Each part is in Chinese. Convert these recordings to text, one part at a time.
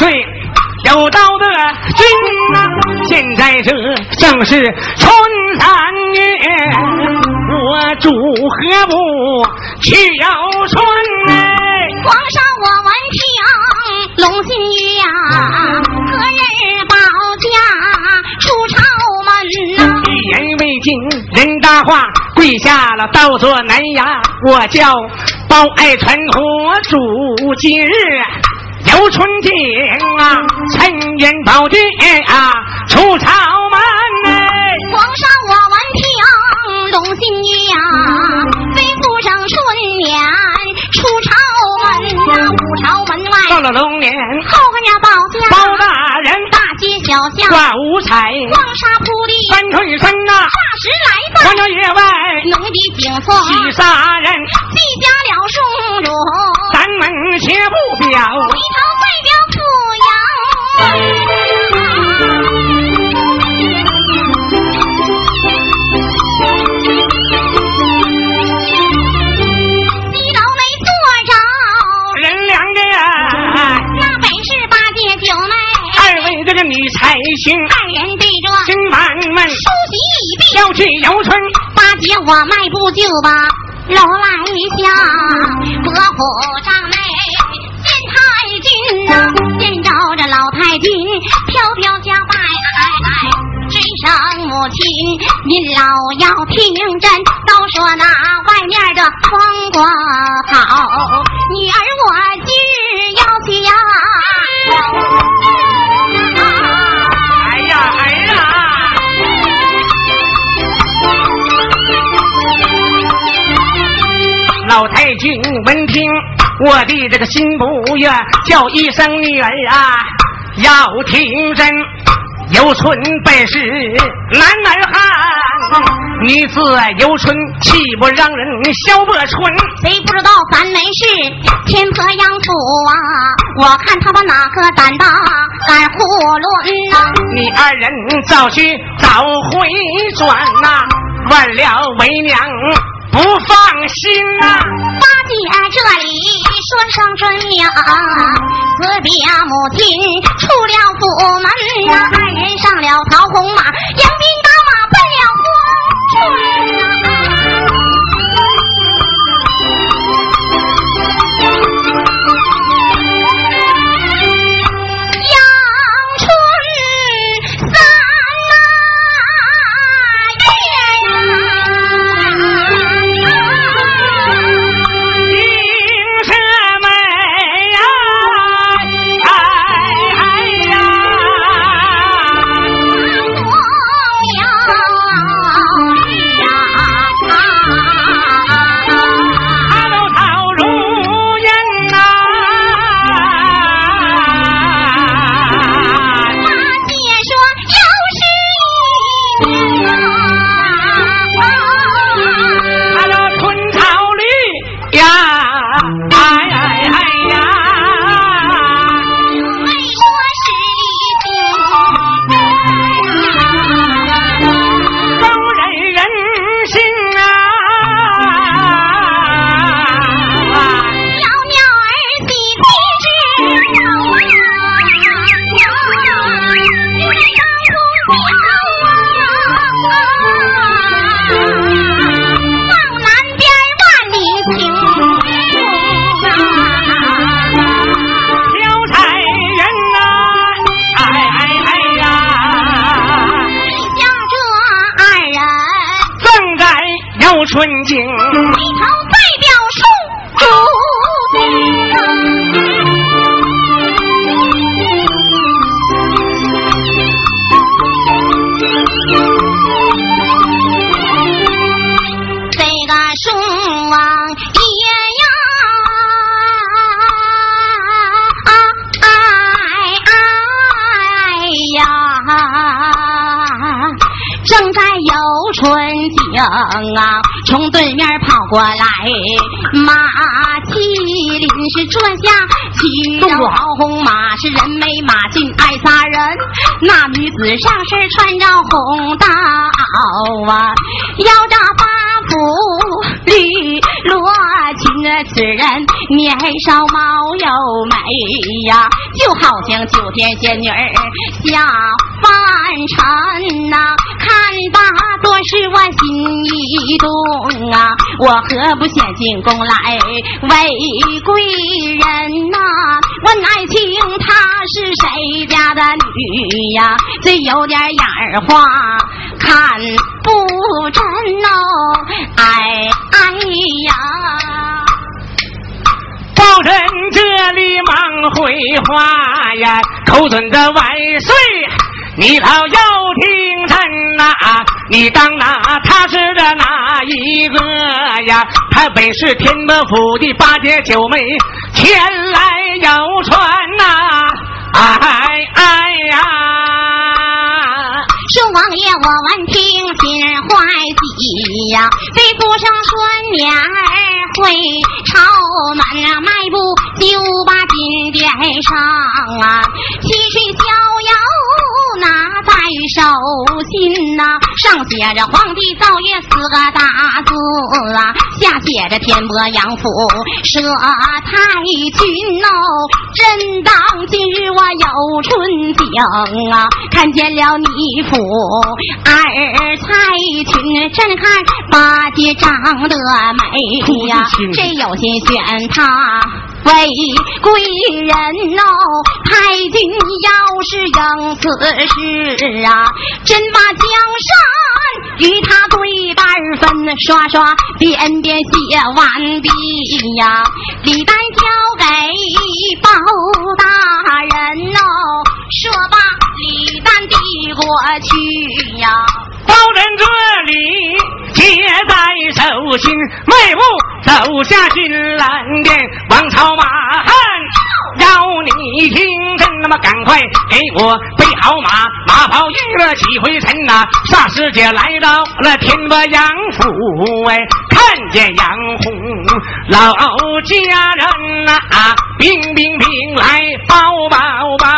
岁。有道德君呐、现在这正是春三月，我主何不去游春哎？皇上，我闻听龙心玉呀，何日保驾出朝门呐、一言未尽，人答话，跪下了，倒坐南衙。我叫包爱臣和主今日游春景啊，陈元宝殿啊，出朝门哎。皇上，我闻听龙心玉呀，吩咐上春年出朝门啊、五朝门外。到了龙年，后个呀保驾，包大人大街小巷挂五彩，黄沙铺地，三春身呐，霎时来到荒郊野外浓的景色，喜杀要去游春，八姐我迈步就把楼来下，伯虎帐内见太君呐、见着这老太君飘飘加拜，追上母亲您老要听真，都说那外面的风光好，女儿我听我的这个心不悦，叫一声女儿啊，要听真。有春本是男儿汉，女子有春岂不让人消不春？谁不知道咱们是天婆杨府啊？我看他们哪个胆大敢囫囵呐？你二人早去早回转呐、乱了为娘不放心呐、八戒这里说声准呀，辞别母亲出了府门呐，二人上了桃红马，迎兵打马奔了黄等啊，从对面跑过来，马麒麟是坐下骑着红马，是人美马俊爱杀人。那女子上身穿着红大袄啊，腰扎八股绿罗裙。此人年少貌又美呀，就好像九天仙女下凡尘呐。看罢多是我心一动啊，我何不先进宫来为贵人呐？问爱情她是谁家的女呀？这有点眼儿花，看不真哦，哎哎呀！老臣这里忙回话呀，口准的万岁，你老要听真呐，你当哪他是的哪一个呀？他本是天伯府的八姐九妹，前来有船呐，哎哎呀！恕王爷我闻听心怀喜呀，对夫生孙女儿。回朝门啊，迈步就把金殿上啊，七岁逍遥难在手心呐，上写着皇帝造业四个大字啊，下写着天波杨府舍太君哦，真当今日我有春景啊，看见了你府二太君，真看八戒长得美呀。谁有心选他为贵人哦？太君要是应此事啊，真把江山与他对半分，刷刷点点写完毕呀，礼单交给包大人哦，说吧过去呀。包拯这里接在手心，迈步走下金銮殿，王朝马汉要你听真，那么赶快给我备好马，马跑预了几回尘呐。霎时间来到了天波杨府，哎，看见杨红老家人呐，兵兵兵来报报报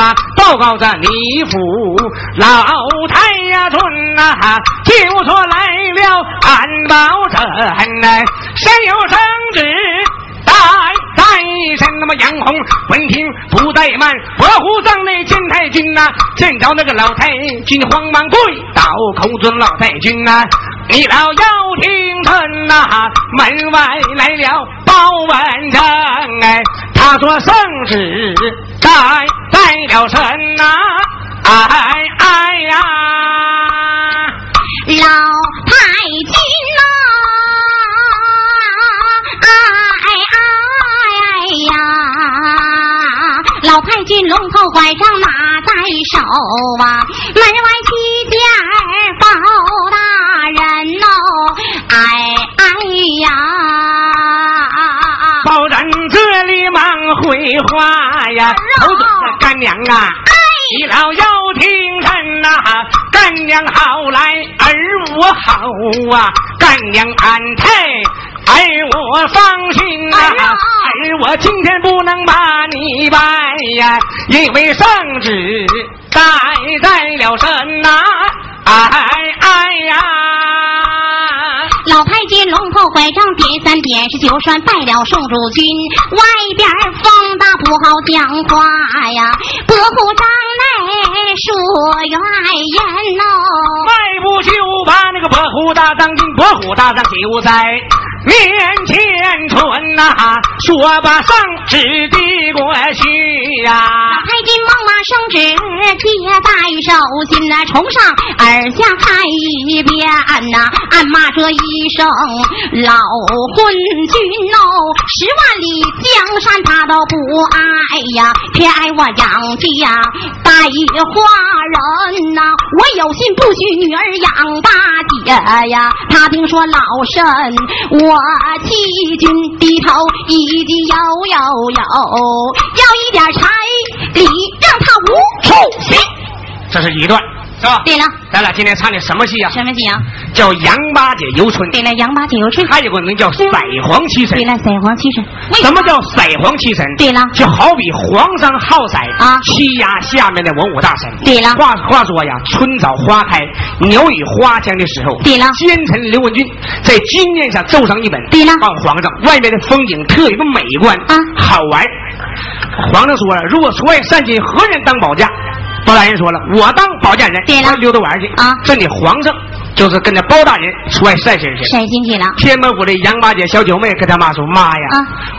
啊，报告着你府老太呀尊。呐，就说来了安保镇呐，谁有圣旨带在身？那么杨红闻听不怠慢，伯虎帐内见太君呐，见着那个老太君慌忙跪倒，口尊老太君呐，你老要听臣呐，门外来了报文正哎，他说圣旨带在了身呐，哎哎呀。老太君呐，哎哎呀！老太君龙头拐杖拿在手啊，门外七件包大人哦，哎哎呀！忙回话呀，头子干娘啊，你老要听真呐。干娘好来，儿我好啊！干娘安泰，儿我放心啊！儿我今天不能把你拜呀，因为圣旨带在了身呐！哎哎呀！老太监龙头拐杖点三点是就算拜了宋主君，外边风大不好讲话呀，伯虎帐内说怨言哦，迈步就把那个伯虎大将军伯虎大将就在面前传呐，说把圣旨递过去呀，老太君忙马圣旨接在手心呐，从上而下看一遍呐，暗骂这一。声老昏君哦，十万里江山他都不爱呀，偏爱我杨家带花人呐。我有心不许女儿养大姐呀。他听说老身我欺君低头一句有有有，要一点彩礼让他无处行。这是一段。是吧？对了，咱俩今天唱的什么戏呀？什么戏啊？叫杨八姐游春。对了，杨八姐游春。还有个名叫赛黄七神。对了，赛黄七神。什么叫赛黄七神？对了，就好比皇上好赛啊，欺压下面的文武大臣。对了，话话说呀，春早花开，鸟语花香的时候。对了，奸臣刘文俊在金殿上奏上一本。对了，告皇上，外面的风景特别的美观啊，好玩。皇上说了，如果出外善金，何人当保驾？包大人说了，我当保驾人，对了，溜达玩去啊。这你皇上就是跟着包大人出外晒身去，晒金去了。天门府的杨八姐小九妹跟他妈说：“妈呀，啊，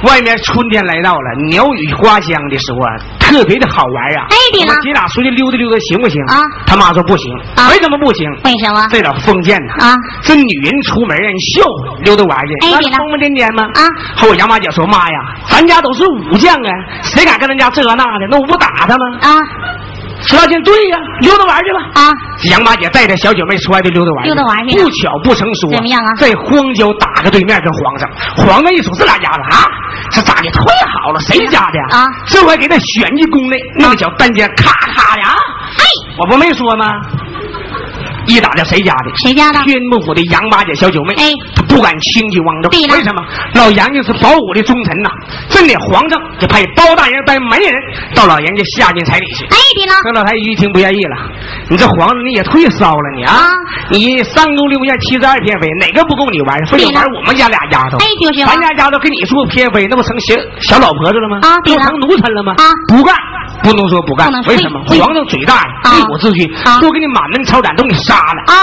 外面春天来到了，鸟语花香的时候啊，特别的好玩啊。哎，对了，我们姐俩出去溜达溜达行不行？啊，他妈说不行。啊，为什么不行？为什么？这老封建呐。啊，这女人出门人笑话溜达玩去，哎，对了，疯疯癫癫吗？啊，后我杨八姐说：“妈呀，咱家都是武将啊，谁敢跟咱家这那的？那我不打他吗？”啊。石大金，对呀，溜达玩去吧。啊，杨八姐带着小姐妹出来就溜达玩。溜达玩去。不巧不成书。怎么样啊？在荒郊打个对面跟皇上，皇上一瞅这俩家伙啊，这咋的？忒好了，谁家的啊？这回给他选进宫内，那个小单间咔咔的啊！哎，我不没说吗？一打听谁家的？谁家的？天目府的杨八姐小九妹。哎，他不敢轻举妄动。对为什么？老杨家是保武的忠臣呐，朕的皇上就派包大人带媒人到老杨家下进彩礼去。哎，对了。这老太一听不愿意了，你这皇上你也忒骚了你啊！你三宫六院七十二偏妃，哪个不够你玩？非得玩我们家俩丫头？哎，就是咱家丫头跟你说偏妃，那不成小小老婆子了吗？啊，对了。成奴才了吗？啊，不干，不能说不干。为什么？皇上嘴大呀，一股之君，都给你满门抄斩，都给你杀了啊！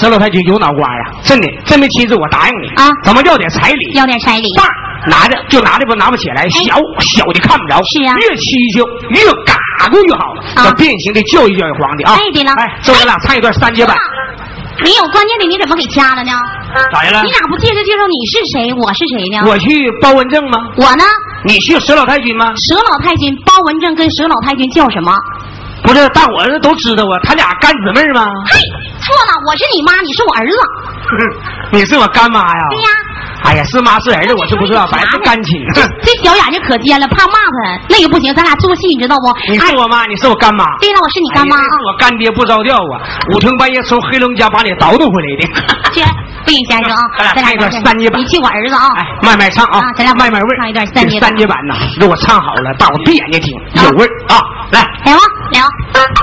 佘老太君有脑瓜呀！真的，真没亲自我答应你啊！咱们要点彩礼？要点彩礼。大拿着就拿着不拿不起来，小小的看不着。是啊，越蹊跷越嘎咕越好，要变形的教育教育皇帝啊！哎，对了，哎，这我俩唱一段三节版。你有关键的，你怎么给掐了呢？咋的了？你咋不介绍介绍你是谁，我是谁呢？我去包文正吗？我呢？你去佘老太君吗？佘老太君、包文正跟佘老太君叫什么？不是，大伙子都知道啊，他俩干姊妹吗？嘿，错了，我是你妈，你是我儿子。你是我干妈呀？对呀。哎呀，是妈是儿子我就不知道，反正是干亲。这小眼睛可尖了，怕骂他，那个不行，咱俩做戏，你知道不？你是我妈，你是我干妈。对了，我是你干妈啊。我干爹不着调啊，五更半夜从黑龙江把你倒腾回来的。去，不行，先生啊，咱俩唱一段三节版。你去我儿子啊。哎，慢慢唱啊，咱俩慢慢味唱一段三节三节版呐，给我唱好了，大伙闭眼睛听，有味儿啊！来，来吧，来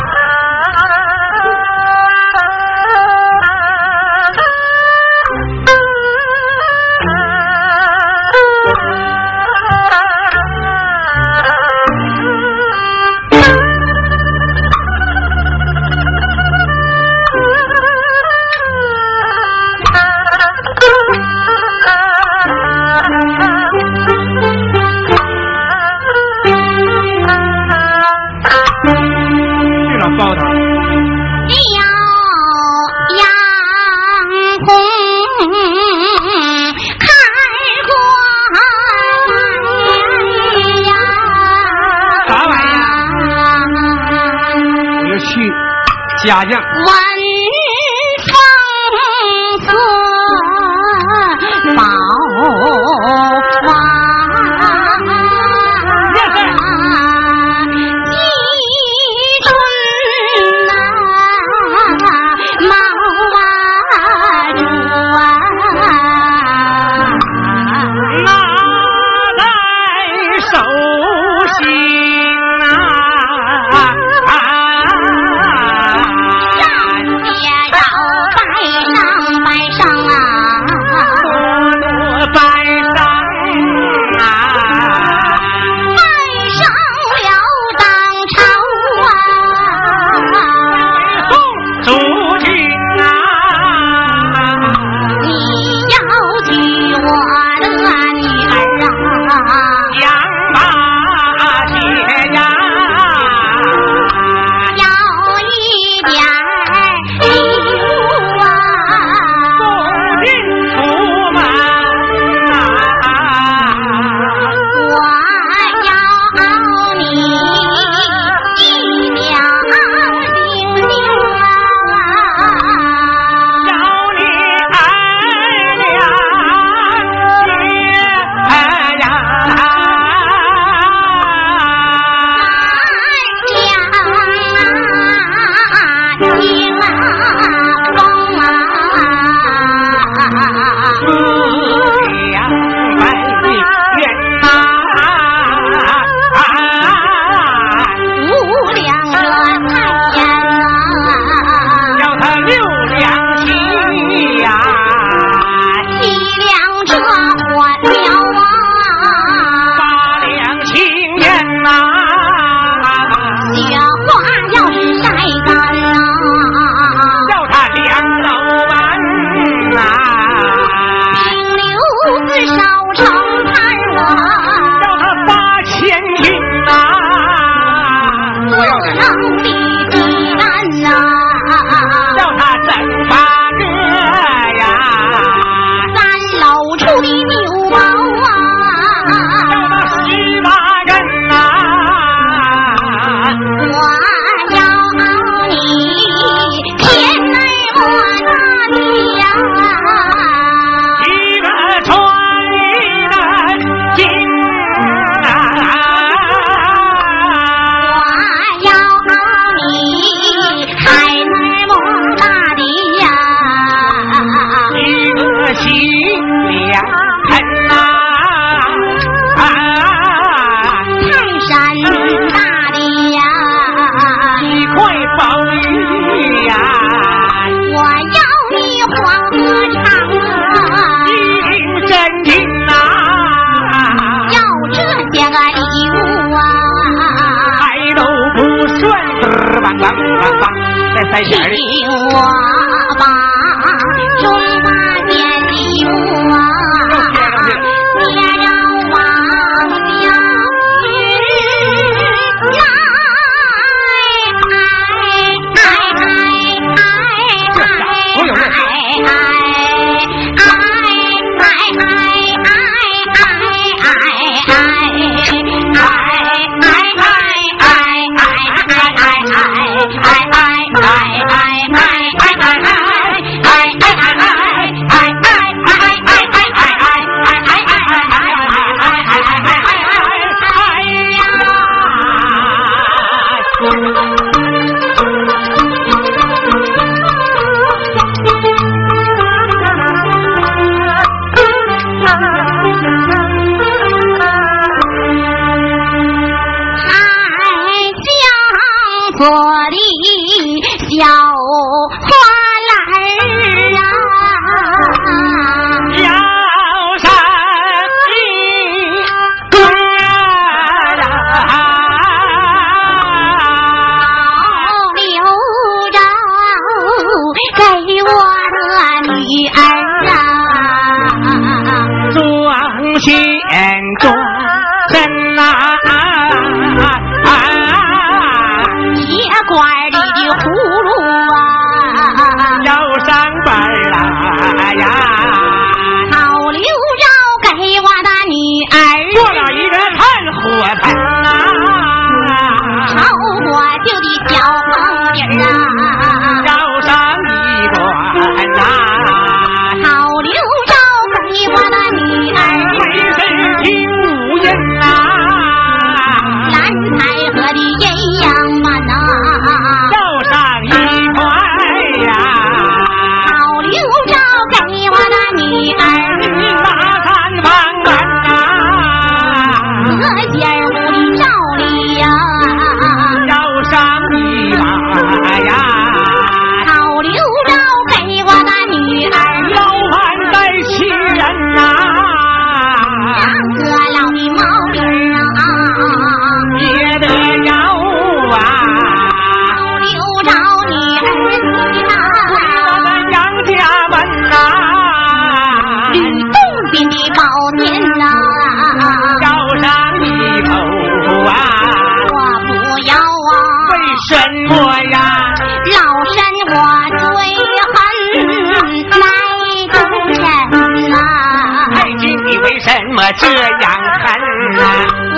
家将。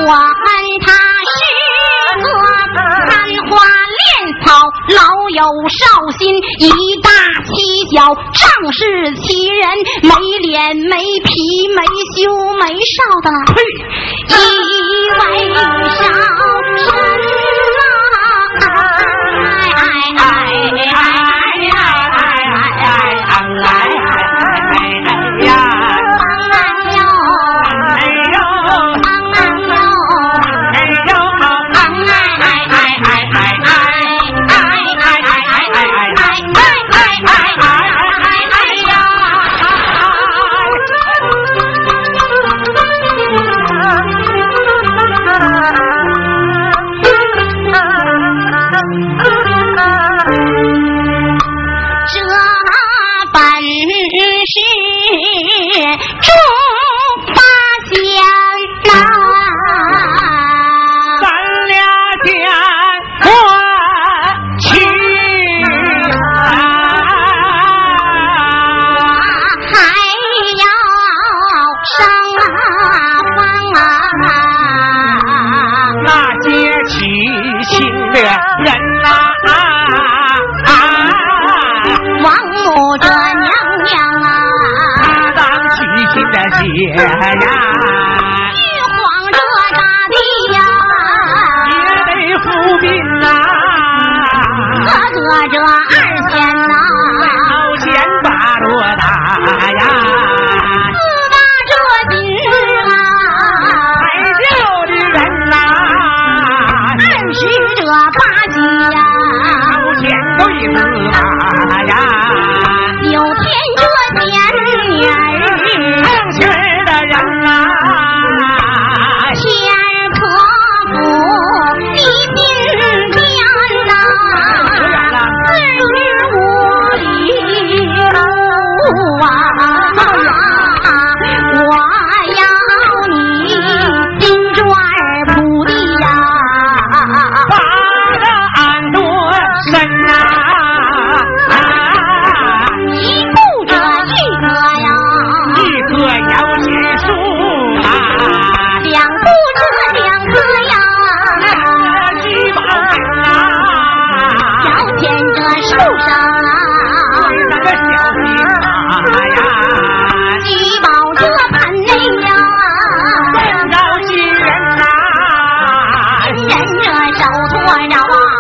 我恨他是个贪花恋草老有少心以大欺小仗势欺人没脸没皮没羞没臊的呸一为啥坐着 Hồi?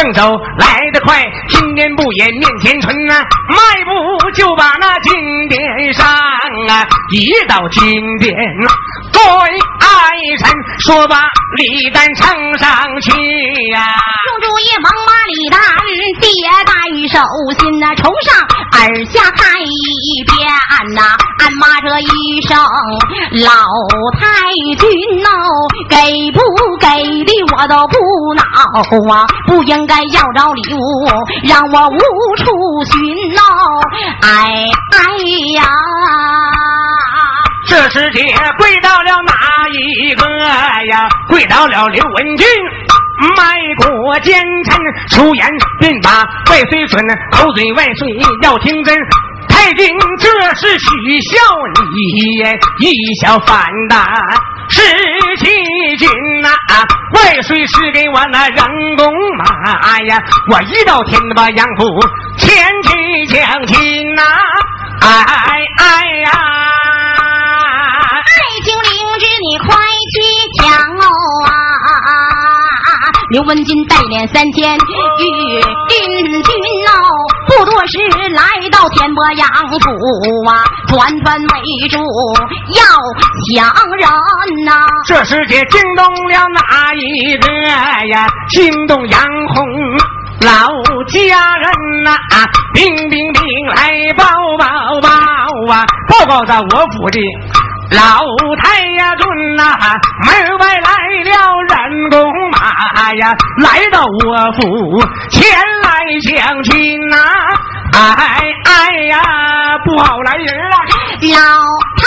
正走来得快，今天不言面前春啊，迈步就把那金殿上啊，一到金殿对爱臣说吧，李丹呈上去呀。众主也忙把李丹叠在手心呐，从上而下看一遍呐，暗骂这一声老太君哦，给不给？的我都不恼啊，不应该要着礼物，让我无处寻哦。哎哎呀，师姐跪到了哪一个呀？跪到了刘文俊，卖国奸臣，出言便把万岁准，口嘴万岁要听真。太君这是取笑你，一小反胆。十七军呐，万岁是给我那人工马呀！我一到天把杨府前去将亲呐，哎哎呀！知，你快去抢哦啊！刘文金带领三千御军军哦。不多时，来到天波杨府啊，团团围住要抢人呐。这世界惊动了哪一个呀？惊动杨红老家人呐！兵兵兵来报报报啊！报告到我府的老太呀尊呐，门外来了人工马呀，来到我府前来相亲呐！哎哎呀，不好来人啊！老太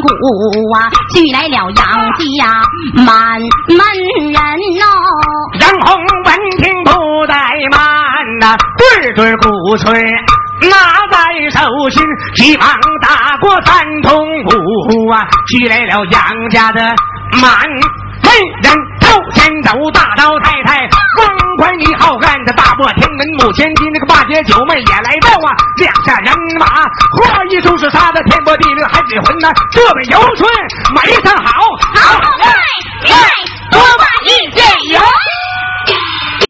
鼓啊，聚来了杨家满门人哦，杨红闻听不。怠慢呐，对对鼓吹拿在手心，急忙打过三通鼓啊，聚来了杨家的满门人。先走大刀太太，光怀你好汉的大破天文门母千金，那个八姐九妹也来到啊，两下人马，哗一出是杀的天波地裂海鬼魂呐、这位游春没上好，好，来来，多把一剑游。